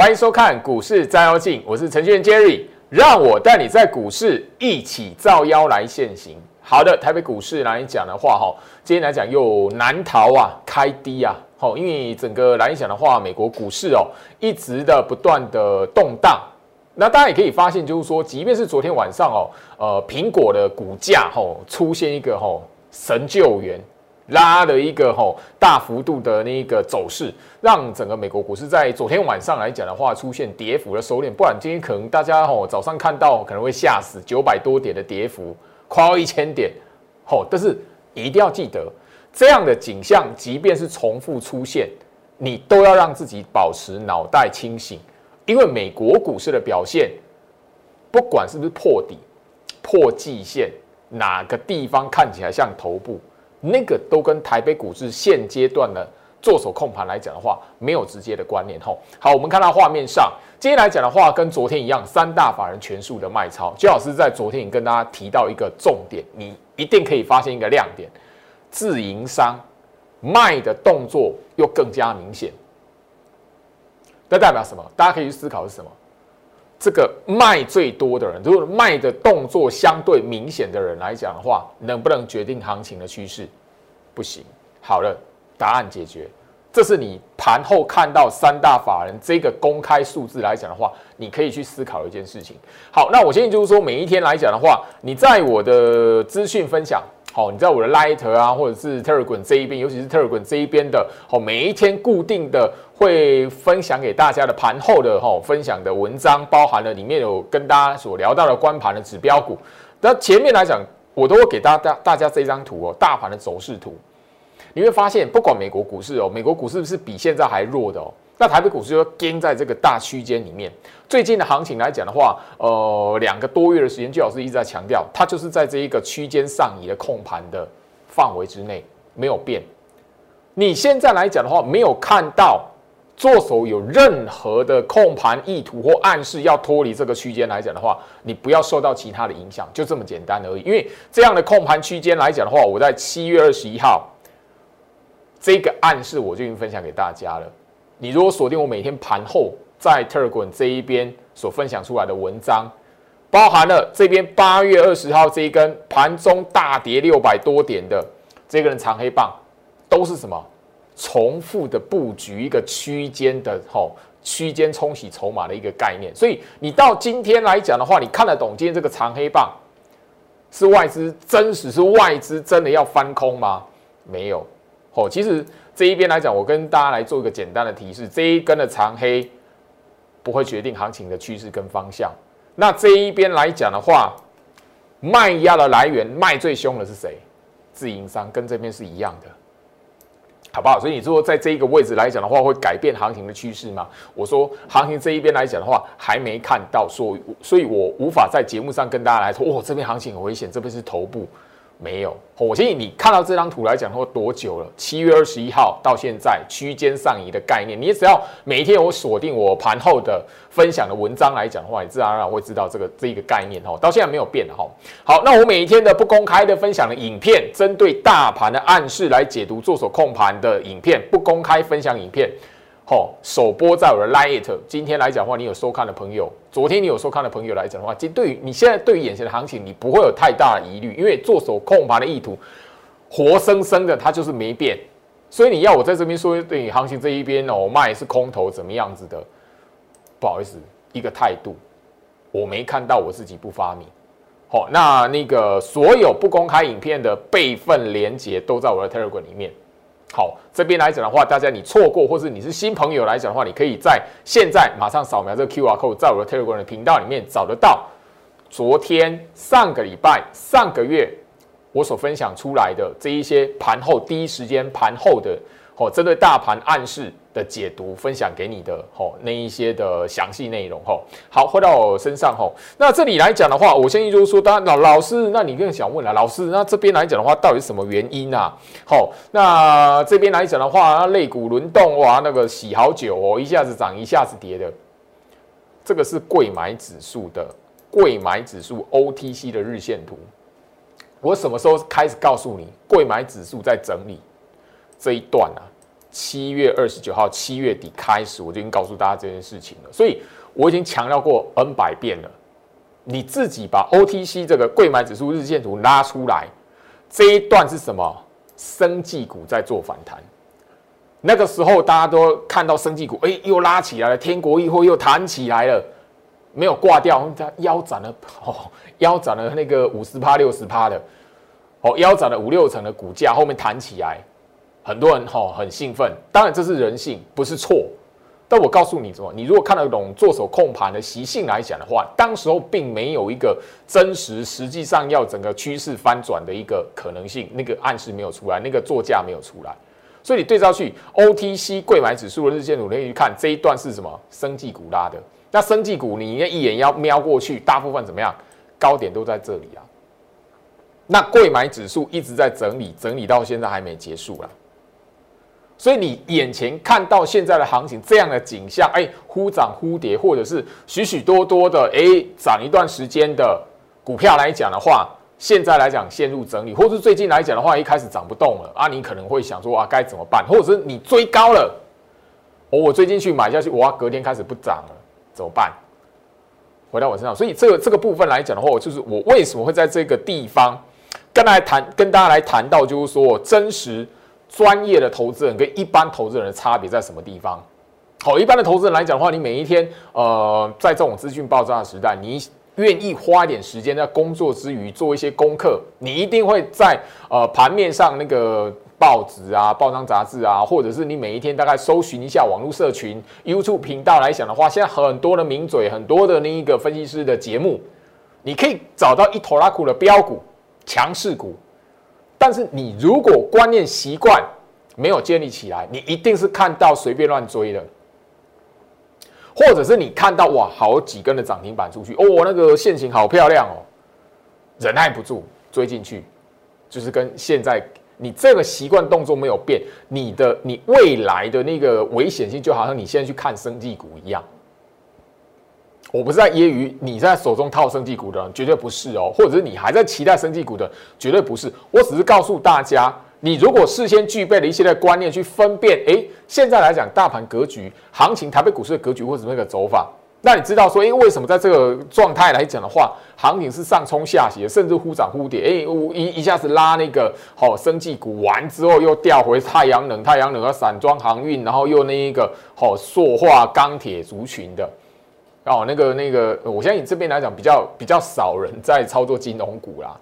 欢迎收看股市照妖镜，我是程序员 Jerry，让我带你在股市一起照妖来现行。好的，台北股市来讲的话，哈，今天来讲又难逃啊开低啊，好，因为整个来讲的话，美国股市哦一直的不断的动荡。那大家也可以发现，就是说，即便是昨天晚上哦，呃，苹果的股价吼出现一个吼神救援。拉了一个吼大幅度的那个走势，让整个美国股市在昨天晚上来讲的话，出现跌幅的收敛。不然今天可能大家吼早上看到可能会吓死，九百多点的跌幅，快要一千点，吼！但是一定要记得，这样的景象，即便是重复出现，你都要让自己保持脑袋清醒，因为美国股市的表现，不管是不是破底、破季线，哪个地方看起来像头部。那个都跟台北股市现阶段的做手控盘来讲的话，没有直接的关联吼。好，我们看到画面上，今天来讲的话，跟昨天一样，三大法人全数的卖超。周老师在昨天已跟大家提到一个重点，你一定可以发现一个亮点，自营商卖的动作又更加明显。这代表什么？大家可以去思考是什么？这个卖最多的人，如果卖的动作相对明显的人来讲的话，能不能决定行情的趋势？不行。好了，答案解决。这是你盘后看到三大法人这个公开数字来讲的话，你可以去思考一件事情。好，那我建议就是说，每一天来讲的话，你在我的资讯分享。好，你在我的 Light 啊，或者是 Telegram 这一边，尤其是 Telegram 这一边的，好，每一天固定的会分享给大家的盘后的哈分享的文章，包含了里面有跟大家所聊到的关盘的指标股。那前面来讲，我都会给大家大家这张图哦，大盘的走势图。你会发现，不管美国股市哦，美国股市是比现在还弱的哦。那台北股市就跟在这个大区间里面。最近的行情来讲的话，呃，两个多月的时间，就老师一直在强调，它就是在这一个区间上移的控盘的范围之内，没有变。你现在来讲的话，没有看到做手有任何的控盘意图或暗示要脱离这个区间来讲的话，你不要受到其他的影响，就这么简单而已。因为这样的控盘区间来讲的话，我在七月二十一号这个暗示我就已经分享给大家了。你如果锁定我每天盘后在 Telegram 这一边所分享出来的文章，包含了这边八月二十号这一根盘中大跌六百多点的这根长黑棒，都是什么重复的布局一个区间的吼区间冲洗筹码的一个概念。所以你到今天来讲的话，你看得懂今天这个长黑棒是外资真实是外资真的要翻空吗？没有，吼，其实。这一边来讲，我跟大家来做一个简单的提示：这一根的长黑不会决定行情的趋势跟方向。那这一边来讲的话，卖压的来源卖最凶的是谁？自营商跟这边是一样的，好不好？所以你说在这一个位置来讲的话，会改变行情的趋势吗？我说行情这一边来讲的话，还没看到，所以所以我无法在节目上跟大家来说，哦，这边行情很危险，这边是头部。没有，我建议你看到这张图来讲，说多久了？七月二十一号到现在区间上移的概念，你只要每一天我锁定我盘后的分享的文章来讲的话，你自然而然会知道这个这一个概念哦。到现在没有变哈。好，那我每一天的不公开的分享的影片，针对大盘的暗示来解读做手控盘的影片，不公开分享影片。哦，首播在我的 Lite。今天来讲的话，你有收看的朋友，昨天你有收看的朋友来讲的话，其实对于你现在对于眼前的行情，你不会有太大的疑虑，因为做手控盘的意图，活生生的它就是没变。所以你要我在这边说，对你行情这一边哦，卖是空头怎么样子的？不好意思，一个态度，我没看到我自己不发明。好，那那个所有不公开影片的备份连接都在我的 Telegram 里面。好，这边来讲的话，大家你错过或是你是新朋友来讲的话，你可以在现在马上扫描这个 Q R code，在我的 Telegram 的频道里面找得到。昨天、上个礼拜、上个月我所分享出来的这一些盘后第一时间盘后的。哦，针对大盘暗示的解读，分享给你的哦那一些的详细内容哦。好，回到我身上哦。那这里来讲的话，我相信就是说，当然老老师，那你更想问了，老师，那这边来讲的话，到底是什么原因啊？好，那这边来讲的话，那肋骨轮动哇，那个洗好久哦，一下子涨，一下子跌的，这个是贵买指数的贵买指数 OTC 的日线图。我什么时候开始告诉你贵买指数在整理？这一段啊，七月二十九号七月底开始，我就已经告诉大家这件事情了，所以我已经强调过 N 百遍了。你自己把 OTC 这个贵买指数日线图拉出来，这一段是什么？生技股在做反弹。那个时候大家都看到生技股，哎，又拉起来了，天国益会又弹起来了，没有挂掉，腰斩了，哦，腰斩了那个五十趴、六十趴的，哦，腰斩了五六成的股价，后面弹起来，很多人哈很兴奋。当然这是人性，不是错。但我告诉你什么？你如果看得懂做手控盘的习性来讲的话，当时候并没有一个真实，实际上要整个趋势翻转的一个可能性，那个暗示没有出来，那个作价没有出来。所以你对照去 OTC 贵买指数的日线图，可以去看这一段是什么？生技股拉的。那生技股，你一眼要瞄过去，大部分怎么样？高点都在这里啊。那贵买指数一直在整理，整理到现在还没结束了。所以你眼前看到现在的行情这样的景象，哎，忽涨忽跌，或者是许许多多的哎涨一段时间的股票来讲的话，现在来讲陷入整理，或是最近来讲的话一开始涨不动了啊，你可能会想说啊该怎么办？或者是你追高了，哦，我最近去买下去，哇，隔天开始不涨了，怎么办？回到我身上，所以这个这个部分来讲的话，就是我为什么会在这个地方跟大家谈，跟大家来谈到，就是说真实。专业的投资人跟一般投资人的差别在什么地方？好，一般的投资人来讲的话，你每一天，呃，在这种资讯爆炸的时代，你愿意花一点时间在工作之余做一些功课，你一定会在呃盘面上那个报纸啊、报章杂志啊，或者是你每一天大概搜寻一下网络社群、YouTube 频道来讲的话，现在很多的名嘴、很多的那一个分析师的节目，你可以找到一头拉苦的标股、强势股。但是你如果观念习惯没有建立起来，你一定是看到随便乱追的，或者是你看到哇好几根的涨停板出去哦，那个线型好漂亮哦，忍耐不住追进去，就是跟现在你这个习惯动作没有变，你的你未来的那个危险性就好像你现在去看生技股一样。我不是在揶揄你在手中套生技股的人，绝对不是哦，或者是你还在期待生技股的，绝对不是。我只是告诉大家，你如果事先具备了一些的观念去分辨，哎，现在来讲大盘格局、行情、台北股市的格局或者那个走法，那你知道说，哎，为什么在这个状态来讲的话，行情是上冲下斜，甚至忽涨忽跌，哎，一一下子拉那个好生技股完之后又调回太阳能、太阳能和散装航运，然后又那一个好塑化、钢铁族群的。哦，那个那个，我相信你这边来讲比较比较少人在操作金融股啦，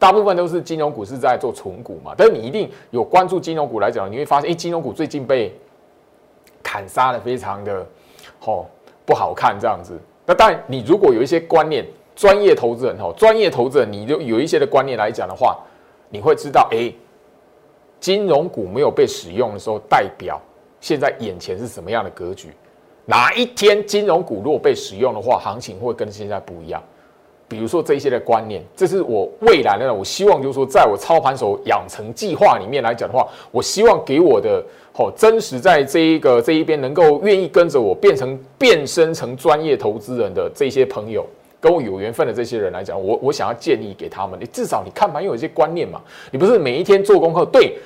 大部分都是金融股是在做纯股嘛。但是你一定有关注金融股来讲，你会发现，哎，金融股最近被砍杀的非常的，哦，不好看这样子。那当然，你如果有一些观念，专业投资人哦，专业投资人，你就有一些的观念来讲的话，你会知道，哎，金融股没有被使用的时候，代表现在眼前是什么样的格局。哪一天金融股如果被使用的话，行情会跟现在不一样。比如说这些的观念，这是我未来的，我希望就是说，在我操盘手养成计划里面来讲的话，我希望给我的好真实在这一个这一边能够愿意跟着我变成变身成专业投资人的这些朋友，跟我有缘分的这些人来讲，我我想要建议给他们，你至少你看盘有一些观念嘛，你不是每一天做功课对。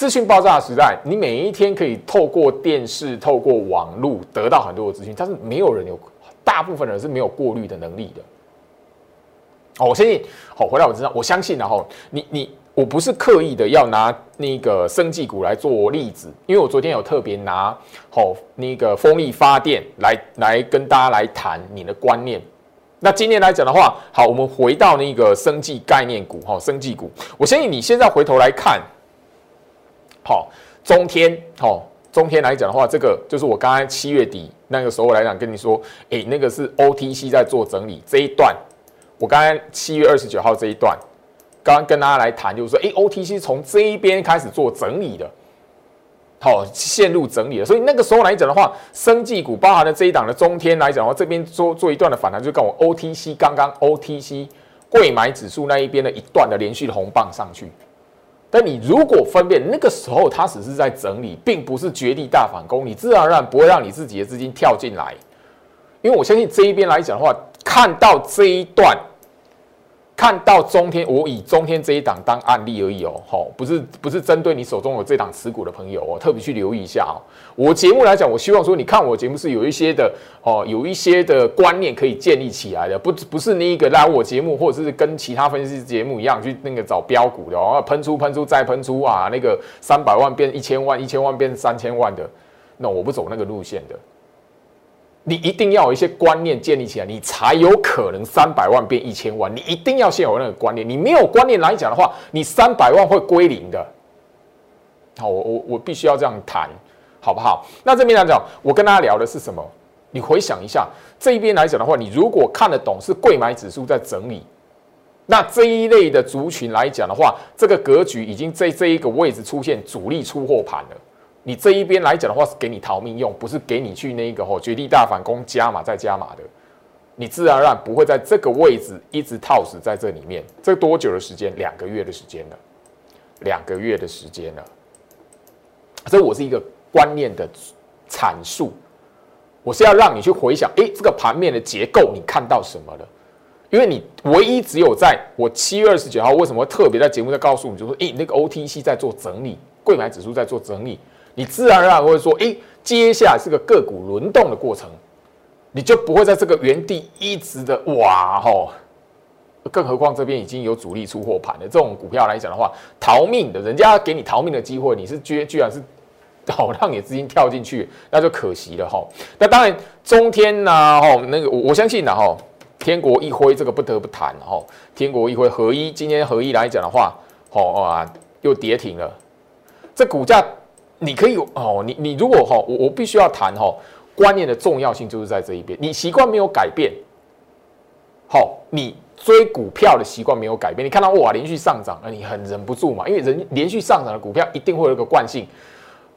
资讯爆炸的时代，你每一天可以透过电视、透过网络得到很多的资讯，但是没有人有，大部分人是没有过滤的能力的。哦，我相信，好，回到我身上，我相信，然后你你，我不是刻意的要拿那个生技股来做例子，因为我昨天有特别拿好那个风力发电来来跟大家来谈你的观念。那今天来讲的话，好，我们回到那个生技概念股，哈，生技股，我相信你现在回头来看。好，中天，好，中天来讲的话，这个就是我刚才七月底那个时候来讲跟你说，哎，那个是 OTC 在做整理这一段。我刚才七月二十九号这一段，刚刚跟大家来谈，就是说，哎，OTC 从这一边开始做整理的，好，陷入整理了。所以那个时候来讲的话，生技股包含了这一档的中天来讲的话，这边做做一段的反弹，就跟我 OTC 刚刚 OTC 贵买指数那一边的一段的连续的红棒上去。但你如果分辨那个时候，它只是在整理，并不是绝地大反攻，你自然而然不会让你自己的资金跳进来，因为我相信这一边来讲的话，看到这一段，看到中天，我以中天这一档当案例而已哦，吼，不是不是针对你手中有这档持股的朋友哦，特别去留意一下哦。我节目来讲，我希望说你看我节目是有一些的哦，有一些的观念可以建立起来的，不不是那一个来我节目，或者是跟其他分析节目一样去那个找标股的哦，喷出喷出再喷出啊，那个三百万变一千万，一千万变三千万的，那我不走那个路线的。你一定要有一些观念建立起来，你才有可能三百万变一千万。你一定要先有那个观念，你没有观念来讲的话，你三百万会归零的。好，我我我必须要这样谈，好不好？那这边来讲，我跟大家聊的是什么？你回想一下，这一边来讲的话，你如果看得懂是贵买指数在整理，那这一类的族群来讲的话，这个格局已经在这一个位置出现主力出货盘了。你这一边来讲的话，是给你逃命用，不是给你去那个吼绝地大反攻加码再加码的。你自然而然不会在这个位置一直套死在这里面。这多久的时间？两个月的时间了，两个月的时间了。所以我是一个观念的阐述，我是要让你去回想，哎，这个盘面的结构你看到什么了？因为你唯一只有在我七月二十九号为什么特别在节目在告诉你，就说，哎，那个 OTC 在做整理，贵买指数在做整理。你自然而然会说，哎，接下来是个个股轮动的过程，你就不会在这个原地一直的哇吼。更何况这边已经有主力出货盘的这种股票来讲的话，逃命的人家给你逃命的机会，你是居居然是好让你资金跳进去，那就可惜了哈。那当然中天呐吼，那个我我相信的哈，天国一辉这个不得不谈哈。天国一辉合一，今天合一来讲的话，好啊又跌停了，这股价。你可以哦，你你如果哈，我我必须要谈哈，观念的重要性就是在这一边。你习惯没有改变，好，你追股票的习惯没有改变。你看到哇连续上涨，那你很忍不住嘛，因为人连续上涨的股票一定会有一个惯性，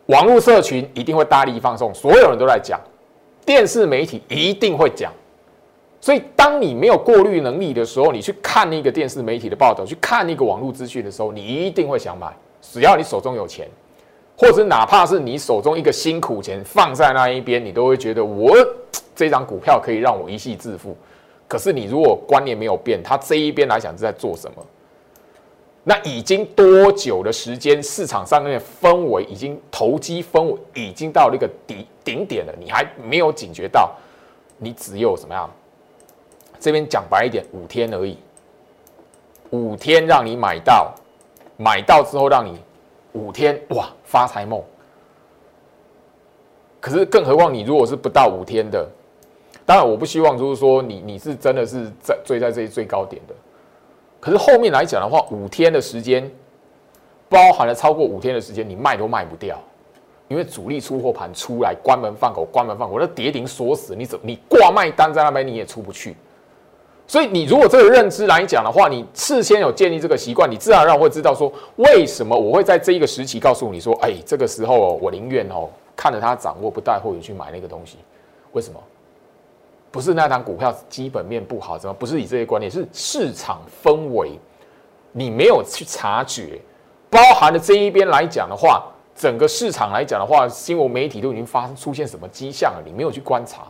网络社群一定会大力放送，所有人都在讲，电视媒体一定会讲，所以当你没有过滤能力的时候，你去看那个电视媒体的报道，去看那个网络资讯的时候，你一定会想买，只要你手中有钱。或者哪怕是你手中一个辛苦钱放在那一边，你都会觉得我 这张股票可以让我一夕致富。可是你如果观念没有变，它这一边来讲是在做什么？那已经多久的时间，市场上面氛围已经投机氛围已经到那个底顶点了，你还没有警觉到？你只有怎么样？这边讲白一点，五天而已，五天让你买到，买到之后让你。五天哇，发财梦！可是更何况你如果是不到五天的，当然我不希望就是说你你是真的是在追在这最高点的。可是后面来讲的话，五天的时间包含了超过五天的时间，你卖都卖不掉，因为主力出货盘出来关门放口，关门放口，那跌停锁死，你怎你挂卖单在那边你也出不去。所以你如果这个认知来讲的话，你事先有建立这个习惯，你自然而然会知道说，为什么我会在这一个时期告诉你说，哎，这个时候我宁愿哦看着它掌握不带货去买那个东西。为什么？不是那档股票基本面不好，怎么不是以这些观念？是市场氛围，你没有去察觉，包含了这一边来讲的话，整个市场来讲的话，新闻媒体都已经发生出现什么迹象了，你没有去观察，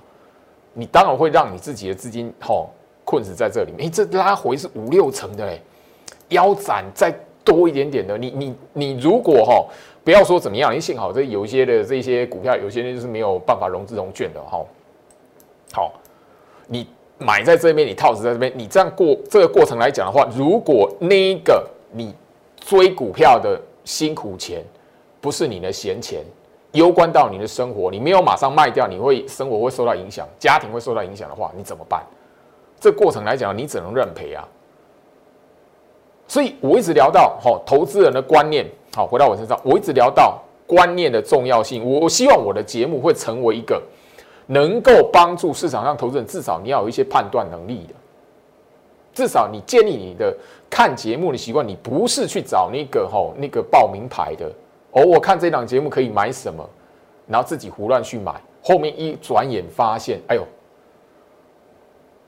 你当然会让你自己的资金吼。困死在这里面，哎，这拉回是五六成的嘞，腰斩再多一点点的，你你你如果哈，不要说怎么样，因为幸好这有一些的这些股票，有些人就是没有办法融资融券的哈。好，你买在这边，你套死在这边，你这样过这个过程来讲的话，如果那一个你追股票的辛苦钱不是你的闲钱，攸关到你的生活，你没有马上卖掉，你会生活会受到影响，家庭会受到影响的话，你怎么办？这过程来讲，你只能认赔啊。所以我一直聊到，好，投资人的观念，好，回到我身上，我一直聊到观念的重要性。我希望我的节目会成为一个能够帮助市场上投资人，至少你要有一些判断能力的。至少你建立你的看节目的习惯，你不是去找那个吼那个报名牌的哦。我看这档节目可以买什么，然后自己胡乱去买，后面一转眼发现，哎呦。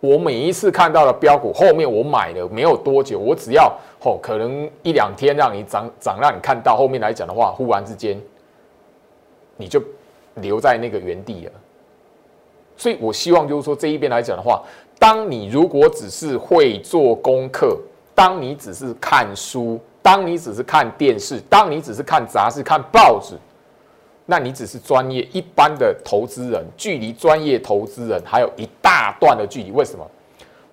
我每一次看到了标股，后面我买了没有多久，我只要哦，可能一两天让你涨涨，让你看到后面来讲的话，忽然之间你就留在那个原地了。所以我希望就是说这一边来讲的话，当你如果只是会做功课，当你只是看书，当你只是看电视，当你只是看杂志、看报纸，那你只是专业一般的投资人，距离专业投资人还有一大段的距离。为什么？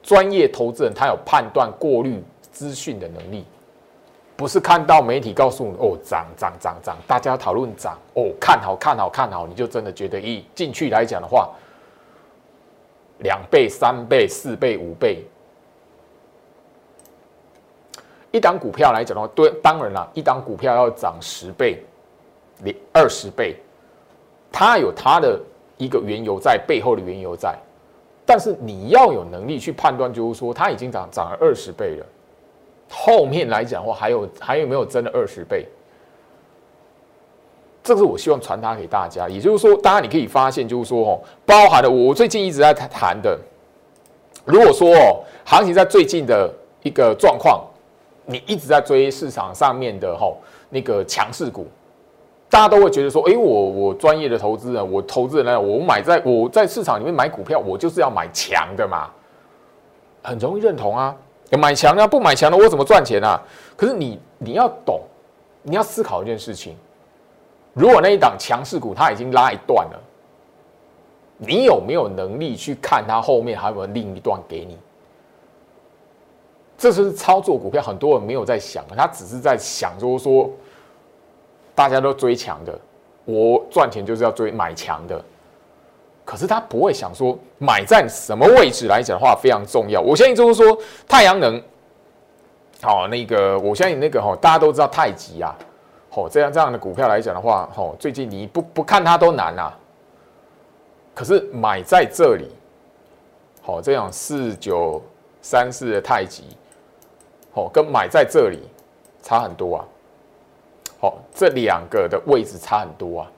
专业投资人他有判断、过滤资讯的能力，不是看到媒体告诉你哦涨涨涨涨，大家讨论涨哦看好看好看好，你就真的觉得一进去来讲的话，两倍、三倍、四倍、五倍。一档股票来讲的话，对，当然了，一档股票要涨十倍、连二十倍，它有它的一个缘由在背后的缘由在，但是你要有能力去判断，就是说它已经涨涨了二十倍了，后面来讲的话，还有还有没有真的二十倍？这是我希望传达给大家。也就是说，大家你可以发现，就是说哦，包含了我最近一直在谈的，如果说哦，行情在最近的一个状况。你一直在追市场上面的吼那个强势股，大家都会觉得说，哎，我我专业的投资人，我投资人呢，我买在我在市场里面买股票，我就是要买强的嘛，很容易认同啊，买强的不买强的我怎么赚钱啊？可是你你要懂，你要思考一件事情，如果那一档强势股它已经拉一段了，你有没有能力去看它后面还有没有另一段给你？这是操作股票，很多人没有在想，他只是在想，就是说，大家都追强的，我赚钱就是要追买强的，可是他不会想说买在什么位置来讲的话非常重要。我相信就是说，太阳能，好，那个我相信那个哈，大家都知道太极啊，好，这样这样的股票来讲的话，好，最近你不不看它都难啊，可是买在这里，好，这样四九三四的太极。哦，跟买在这里差很多啊！好，这两个的位置差很多啊！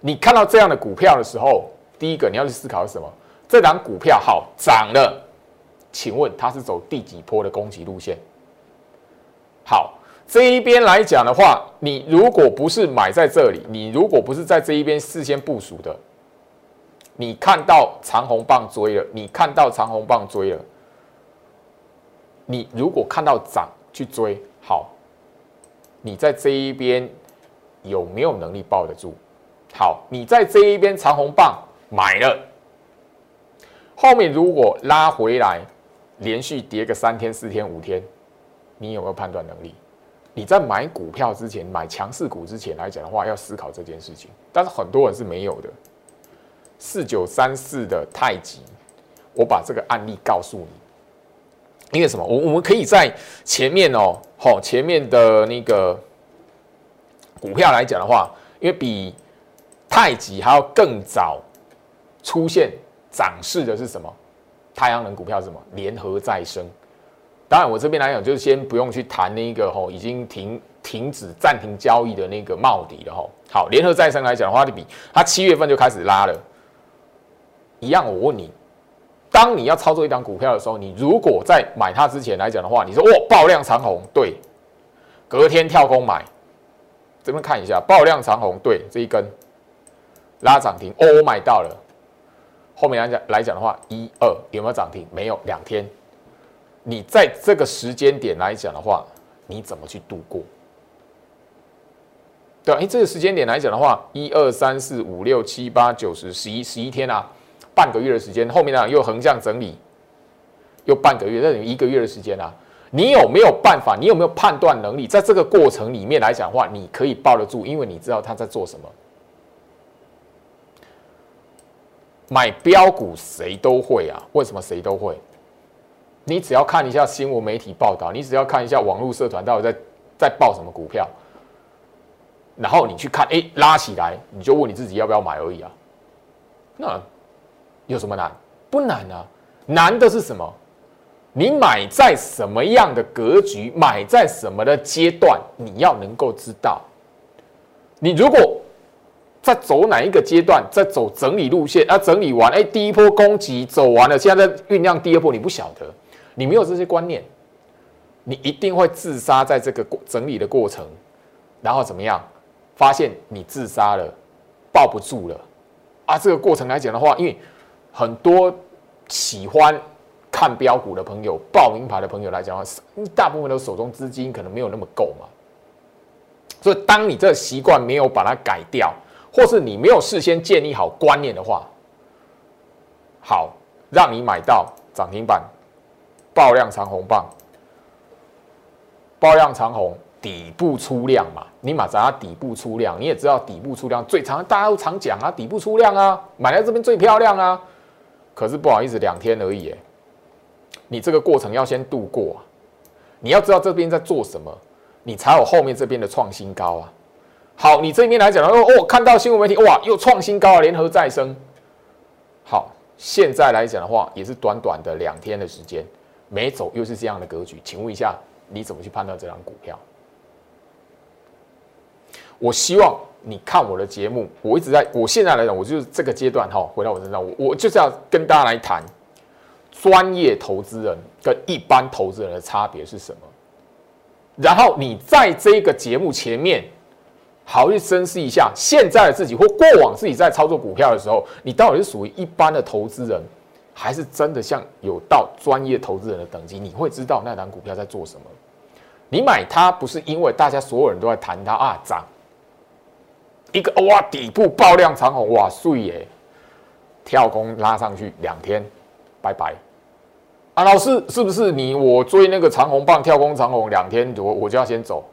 你看到这样的股票的时候，第一个你要去思考什么？这档股票好涨了，请问它是走第几波的攻击路线？好，这一边来讲的话，你如果不是买在这里，你如果不是在这一边事先部署的，你看到长红棒追了，你看到长红棒追了。你如果看到涨去追，你在这一边有没有能力抱得住？好，你在这一边长红棒买了，后面如果拉回来，连续跌个三天、四天、五天，你有没有判断能力？你在买股票之前，买强势股之前来讲的话，要思考这件事情。但是很多人是没有的。四九三四的太极，我把这个案例告诉你。因为什么？我我们可以在前面哦，好前面的那个股票来讲的话，因为比太极还要更早出现涨势的是什么？太阳能股票是什么？联合再生。当然，我这边来讲，就是先不用去谈那个吼已经停停止暂停交易的那个帽底了吼。好，联合再生来讲的话，就比它七月份就开始拉了，一样。我问你。当你要操作一档股票的时候，你如果在买它之前来讲的话，你说哦爆量长红，对，隔天跳空买，这边看一下爆量长红，对，这一根拉涨停，哦我买到了，后面来讲来讲的话，一二有没有涨停？没有，两天，你在这个时间点来讲的话，你怎么去度过？对，哎，这个时间点来讲的话，一二三四五六七八九十十一十一天啊。半个月的时间，后面呢又横向整理，又半个月，那等于一个月的时间啊！你有没有办法？你有没有判断能力？在这个过程里面来讲的话，你可以抱得住，因为你知道他在做什么。买标股谁都会啊？为什么谁都会？你只要看一下新闻媒体报道，你只要看一下网络社团到底在在报什么股票，然后你去看，哎，拉起来，你就问你自己要不要买而已啊。那。有什么难？不难啊，难的是什么？你买在什么样的格局，买在什么的阶段，你要能够知道。你如果在走哪一个阶段，在走整理路线，啊，整理完，哎，第一波攻击走完了，现在在酝酿第二波，你不晓得，你没有这些观念，你一定会自杀在这个过整理的过程，然后怎么样？发现你自杀了，抱不住了，啊，这个过程来讲的话，因为。很多喜欢看标股的朋友、报名牌的朋友来讲的话，大部分都手中资金可能没有那么够嘛。所以，当你这个习惯没有把它改掉，或是你没有事先建立好观念的话，好，让你买到涨停板、爆量长红棒、爆量长红底部出量嘛？你马上底部出量，你也知道底部出量最常大家都常讲啊，底部出量啊，买在这边最漂亮啊。可是不好意思，两天而已，你这个过程要先度过啊，你要知道这边在做什么，你才有后面这边的创新高啊。好，你这边来讲，哦哦，看到新闻媒体，哇，又创新高了，联合再生。好，现在来讲的话，也是短短的两天的时间，没走又是这样的格局，请问一下，你怎么去判断这张股票？我希望你看我的节目，我一直在，我现在来讲，我就是这个阶段哈，回到我身上，我我就是要跟大家来谈专业投资人跟一般投资人的差别是什么。然后你在这个节目前面。好去深思一下，现在的自己或过往自己在操作股票的时候，你到底是属于一般的投资人，还是真的像有到专业投资人的等级？你会知道那档股票在做什么。你买它不是因为大家所有人都在谈它啊涨，一个哇底部爆量长虹哇碎耶，跳空拉上去两天，拜拜。啊，老师是不是你我追那个长虹棒跳空长虹两天我我就要先走？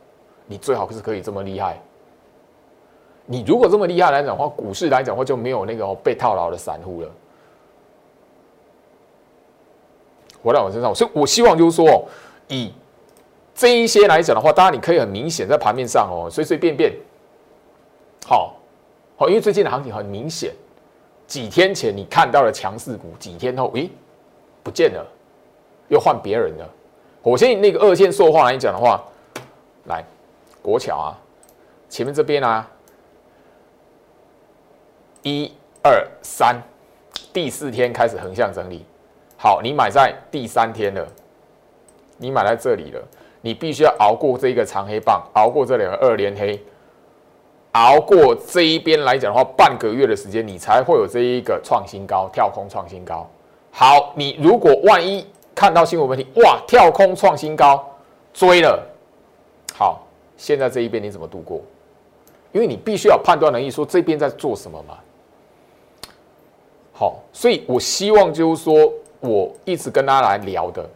你最好是可以这么厉害。你如果这么厉害来讲的话，股市来讲的话就没有那个被套牢的散户了。回到我身上，所以我希望就是说，以这一些来讲的话，当然你可以很明显在盘面上哦，随随便便，好，好，因为最近的行情很明显，几天前你看到了强势股，几天后，诶，不见了，又换别人了。我先以那个二线塑化来讲的话，来，国桥啊，前面这边啊。一二三，第四天开始横向整理。好，你买在第三天了，你买在这里了，你必须要熬过这一个长黑棒，熬过这两个二连黑，熬过这一边来讲的话，半个月的时间，你才会有这一个创新高，跳空创新高。好，你如果万一看到新闻问题，哇，跳空创新高，追了，好，现在这一边你怎么度过？因为你必须要判断能力，说这边在做什么嘛。好，所以我希望就是说，我一直跟大家来聊的，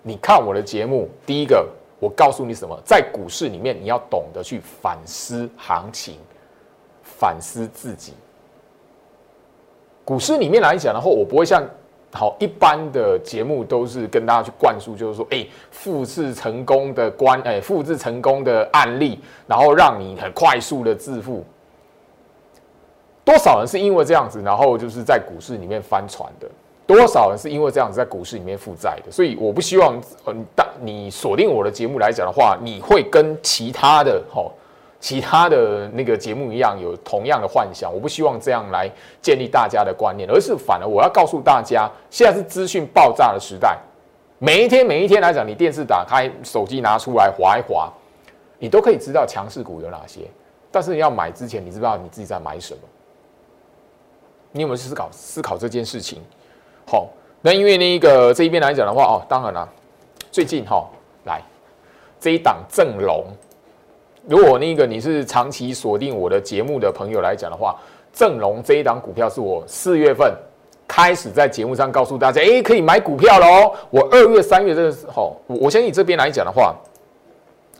你看我的节目，第一个，我告诉你什么，在股市里面，你要懂得去反思行情，反思自己。股市里面来讲的话，我不会像好一般的节目都是跟大家去灌输，就是说，哎，复制成功的关，哎，复制成功的案例，然后让你很快速的致富。多少人是因为这样子，然后就是在股市里面翻船的？多少人是因为这样子在股市里面负债的？所以我不希望，嗯，当你锁定我的节目来讲的话，你会跟其他的哈、其他的那个节目一样，有同样的幻想。我不希望这样来建立大家的观念，而是反而我要告诉大家，现在是资讯爆炸的时代，每一天每一天来讲，你电视打开，手机拿出来划一划，你都可以知道强势股有哪些。但是你要买之前，你知道你自己在买什么？你有没有思考思考这件事情？好，那因为那个这一边来讲的话，哦，当然了，最近哈来这一档正龙，如果那个你是长期锁定我的节目的朋友来讲的话，正龙这一档股票是我四月份开始在节目上告诉大家，哎，可以买股票喽。我二月、三月这个时候，我我相信这边来讲的话，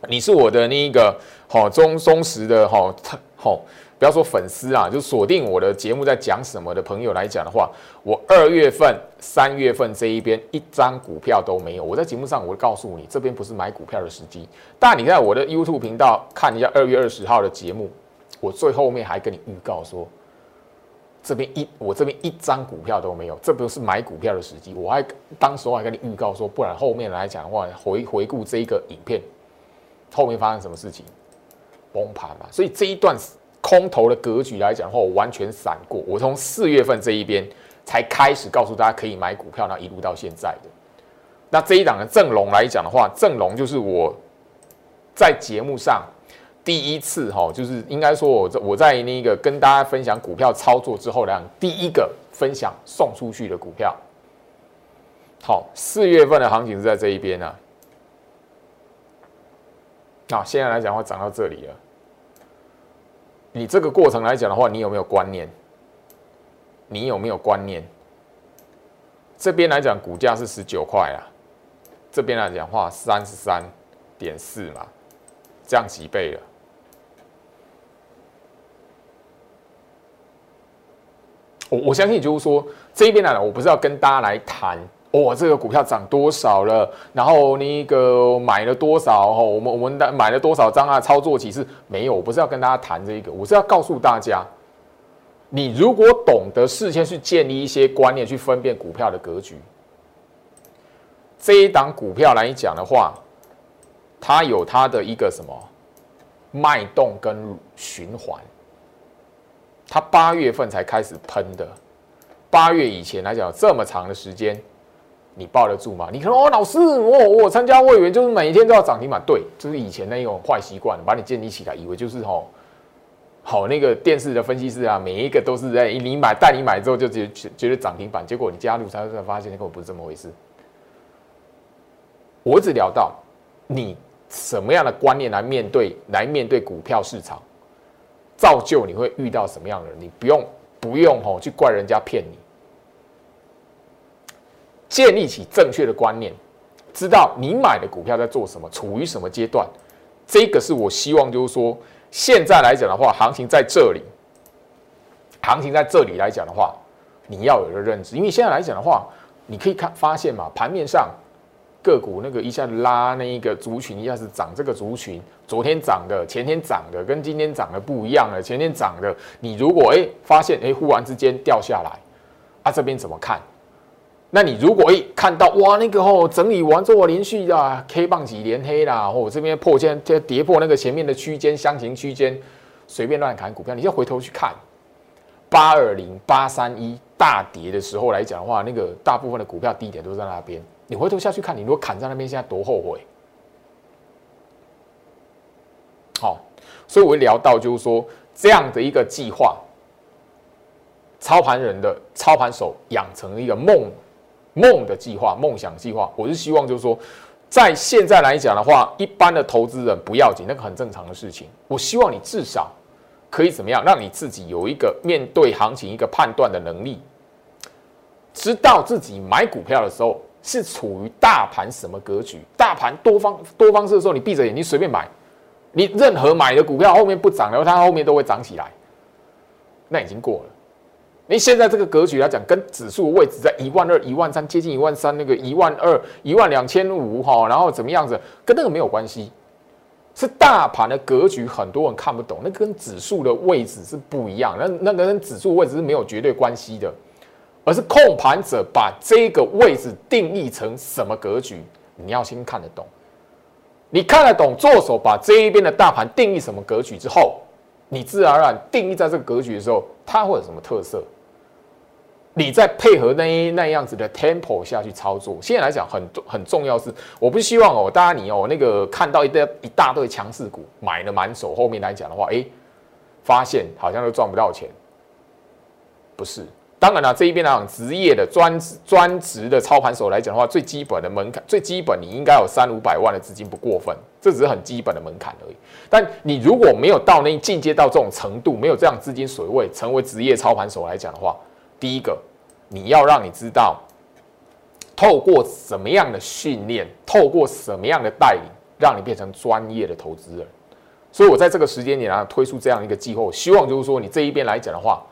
你是我的那一个好忠忠实的哈好。不要说粉丝啊，就锁定我的节目在讲什么的朋友来讲的话，我二月份、三月份这一边一张股票都没有。我在节目上我会告诉你，这边不是买股票的时机。但你在我的 YouTube 频道看一下二月二十号的节目，我最后面还跟你预告说，这边一我这边一张股票都没有，这不是买股票的时机。我还当时我还跟你预告说，不然后面来讲的话，回回顾这一个影片，后面发生什么事情，崩盘嘛。所以这一段。空头的格局来讲的话，我完全闪过。我从四月份这一边才开始告诉大家可以买股票，那一路到现在的。那这一档的正龙来讲的话，正龙就是我在节目上第一次哈，就是应该说我我在那个跟大家分享股票操作之后呢，第一个分享送出去的股票。好，四月份的行情是在这一边呢。那现在来讲的话，涨到这里了。你这个过程来讲的话，你有没有观念？你有没有观念？这边来讲，股价是十九块啊，这边来讲话三十三点四嘛，降几倍了？我我相信就是说，这一边来了，我不是要跟大家来谈。哦，这个股票涨多少了？然后那个买了多少？哦，我们我们买了多少张啊？操作其实没有，我不是要跟大家谈这个，我是要告诉大家，你如果懂得事先去建立一些观念，去分辨股票的格局，这一档股票来讲的话，它有它的一个什么脉动跟循环，它八月份才开始喷的，八月以前来讲这么长的时间。你抱得住吗？你可能哦，老师，我我参加会员就是每一天都要涨停板，对，就是以前那种坏习惯，把你建立起来，以为就是吼，好那个电视的分析师啊，每一个都是在你买带你买之后就觉觉得涨停板，结果你加入才才发现根本不是这么回事。我只聊到你什么样的观念来面对来面对股票市场，造就你会遇到什么样的人，你不用不用吼去怪人家骗你。建立起正确的观念，知道你买的股票在做什么，处于什么阶段，这个是我希望就是说，现在来讲的话，行情在这里，行情在这里来讲的话，你要有个认知，因为现在来讲的话，你可以看发现嘛，盘面上个股那个一下拉那一个族群，一下子涨这个族群，昨天涨的，前天涨的跟今天涨的不一样了，前天涨的，你如果哎发现哎忽然之间掉下来，啊这边怎么看？那你如果一看到哇，那个吼整理完之后连续啊 K 棒几连黑啦，或这边破线，就跌破那个前面的区间箱型区间，随便乱砍股票，你就回头去看八二零八三一大跌的时候来讲的话，那个大部分的股票低点都在那边。你回头下去看，你如果砍在那边，现在多后悔。好，所以我会聊到就是说这样的一个计划，操盘人的操盘手养成一个梦。梦的计划，梦想计划，我是希望就是说，在现在来讲的话，一般的投资人不要紧，那个很正常的事情。我希望你至少可以怎么样，让你自己有一个面对行情一个判断的能力，知道自己买股票的时候是处于大盘什么格局，大盘多方多方式的时候，你闭着眼睛随便买，你任何买的股票后面不涨然后，它后面都会涨起来，那已经过了。你现在这个格局来讲，跟指数位置在一万二、一万三，接近一万三，那个一万二、一万两千五哈，然后怎么样子，跟那个没有关系，是大盘的格局，很多人看不懂，那跟指数的位置是不一样，那那个跟指数位置是没有绝对关系的，而是控盘者把这个位置定义成什么格局，你要先看得懂，你看得懂，做手把这一边的大盘定义什么格局之后。你自然而然定义在这个格局的时候，它会有什么特色？你再配合那那样子的 tempo 下去操作。现在来讲，很很重要是，我不希望哦，大家你哦那个看到一堆一大堆强势股买了满手，后面来讲的话，哎，发现好像都赚不到钱，不是。当然了，这一边来讲，职业的专职专职的操盘手来讲的话，最基本的门槛，最基本你应该有三五百万的资金不过分，这只是很基本的门槛而已。但你如果没有到那进阶到这种程度，没有这样资金水位，成为职业操盘手来讲的话，第一个你要让你知道，透过什么样的训练，透过什么样的带领，让你变成专业的投资人。所以我在这个时间点啊，推出这样一个计划，希望就是说你这一边来讲的话。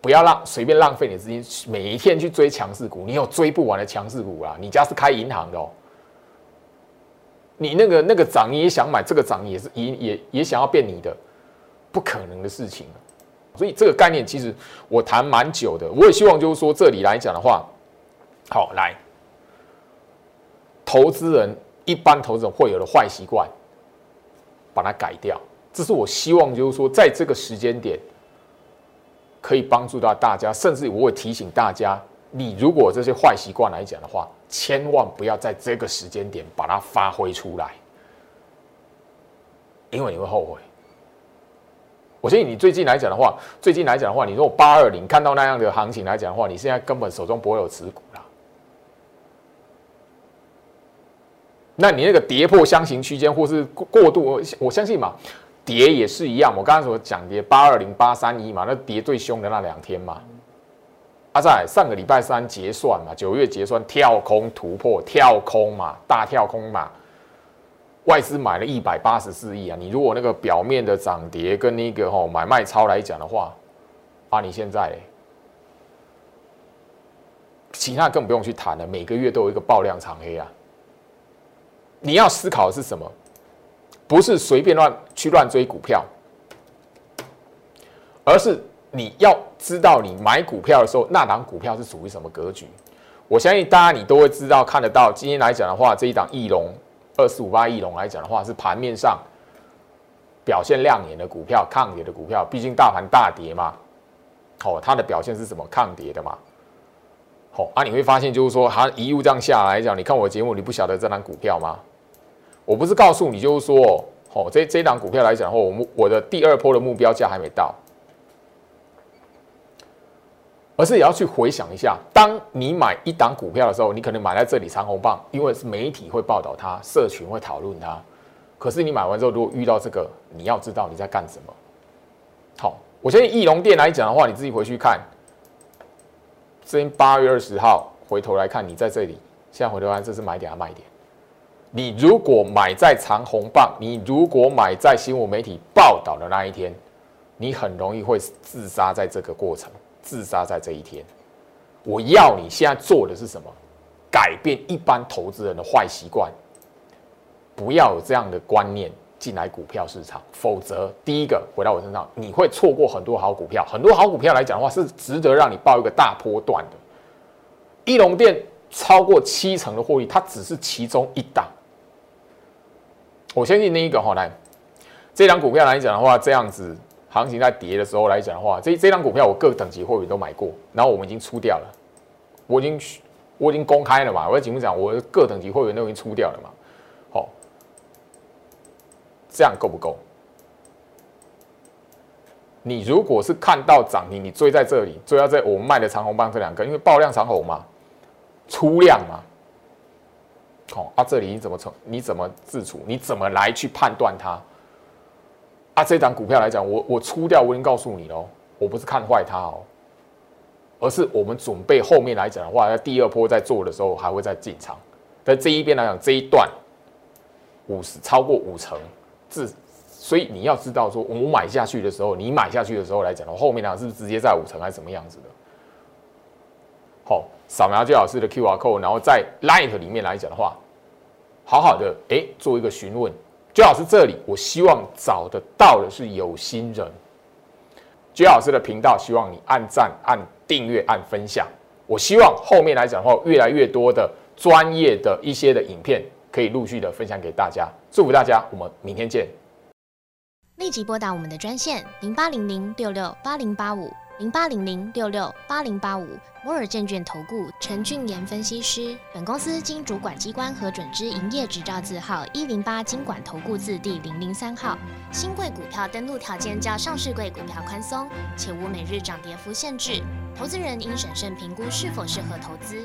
不要浪随便浪费你资金，每一天去追强势股，你有追不完的强势股啊！你家是开银行的哦，你那个那个涨你也想买，这个涨也是也也也想要变你的，不可能的事情。所以这个概念其实我谈蛮久的，我也希望就是说这里来讲的话，好来，投资人一般投资人会有的坏习惯，把它改掉。这是我希望就是说在这个时间点。可以帮助到大家，甚至我会提醒大家：你如果这些坏习惯来讲的话，千万不要在这个时间点把它发挥出来，因为你会后悔。我建议你最近来讲的话，最近来讲的话，你如果八二零看到那样的行情来讲的话，你现在根本手中不会有持股了。那你那个跌破箱型区间或是过度，我相信嘛，跌也是一样。我刚刚所讲跌八二零八三一嘛，那跌最凶的那两天嘛。阿在上个礼拜三结算嘛，九月结算跳空突破跳空嘛，大跳空嘛，外资买了一百八十四亿啊。你如果那个表面的涨跌跟那个吼买卖超来讲的话，啊，你现在其他更不用去谈了，每个月都有一个爆量长黑啊。你要思考的是什么？不是随便乱去乱追股票，而是你要知道你买股票的时候，那档股票是属于什么格局。我相信大家你都会知道看得到。今天来讲的话，这一档翼龙二四五八亿龙来讲的话，是盘面上表现亮眼的股票，抗跌的股票。毕竟大盘大跌嘛，哦，它的表现是什么？抗跌的嘛。好啊，你会发现就是说，它一路这样下来讲，你看我节目，你不晓得这档股票吗？我不是告诉你，就是说，哦，这这档股票来讲的话，我我的第二波的目标价还没到，而是也要去回想一下，当你买一档股票的时候，你可能买在这里长红棒，因为是媒体会报道它，社群会讨论它。可是你买完之后，如果遇到这个，你要知道你在干什么。好，我相信翼龙店来讲的话，你自己回去看，这八月二十号回头来看，你在这里，现在回头看，这是买点还是卖点？你如果买在长红棒，你如果买在新闻媒体报道的那一天，你很容易会自杀在这个过程，自杀在这一天。我要你现在做的是什么？改变一般投资人的坏习惯，不要有这样的观念进来股票市场，否则第一个回到我身上，你会错过很多好股票。很多好股票来讲的话，是值得让你报一个大波段的。一龙店超过七成的获利，它只是其中一档。我相信那一个哈，来这张股票来讲的话，这样子行情在跌的时候来讲的话，这这张股票我各等级会员都买过，然后我们已经出掉了，我已经我已经公开了嘛，我在节目讲，我各等级会员都已经出掉了嘛，好，这样够不够？你如果是看到涨停，你追在这里，追到这我们卖的长虹棒这两个，因为爆量长虹嘛，出量嘛。好啊，这里你怎么从你怎么自处？你怎么来去判断它？啊，这张股票来讲，我我出掉，我已经告诉你喽，我不是看坏它哦，而是我们准备后面来讲的话，在第二波在做的时候还会再进场。但这一边来讲，这一段五十超过五成，自所以你要知道说，我买下去的时候，你买下去的时候来讲的话，后面呢是不是直接在五成还是什么样子的？好。扫描最老师的 Q R code，然后在 Light 里面来讲的话，好好的哎做一个询问。最老师这里，我希望找得到的是有心人。最老师的频道，希望你按赞、按订阅、按分享。我希望后面来讲的话，越来越多的专业的一些的影片，可以陆续的分享给大家。祝福大家，我们明天见。立即拨打我们的专线零八零零六六八零八五。零八零零六六八零八五摩尔证券投顾陈俊言分析师，本公司经主管机关核准之营业执照字号一零八经管投顾字第零零三号。新贵股票登录条件较上市贵股票宽松，且无每日涨跌幅限制，投资人应审慎评估是否适合投资。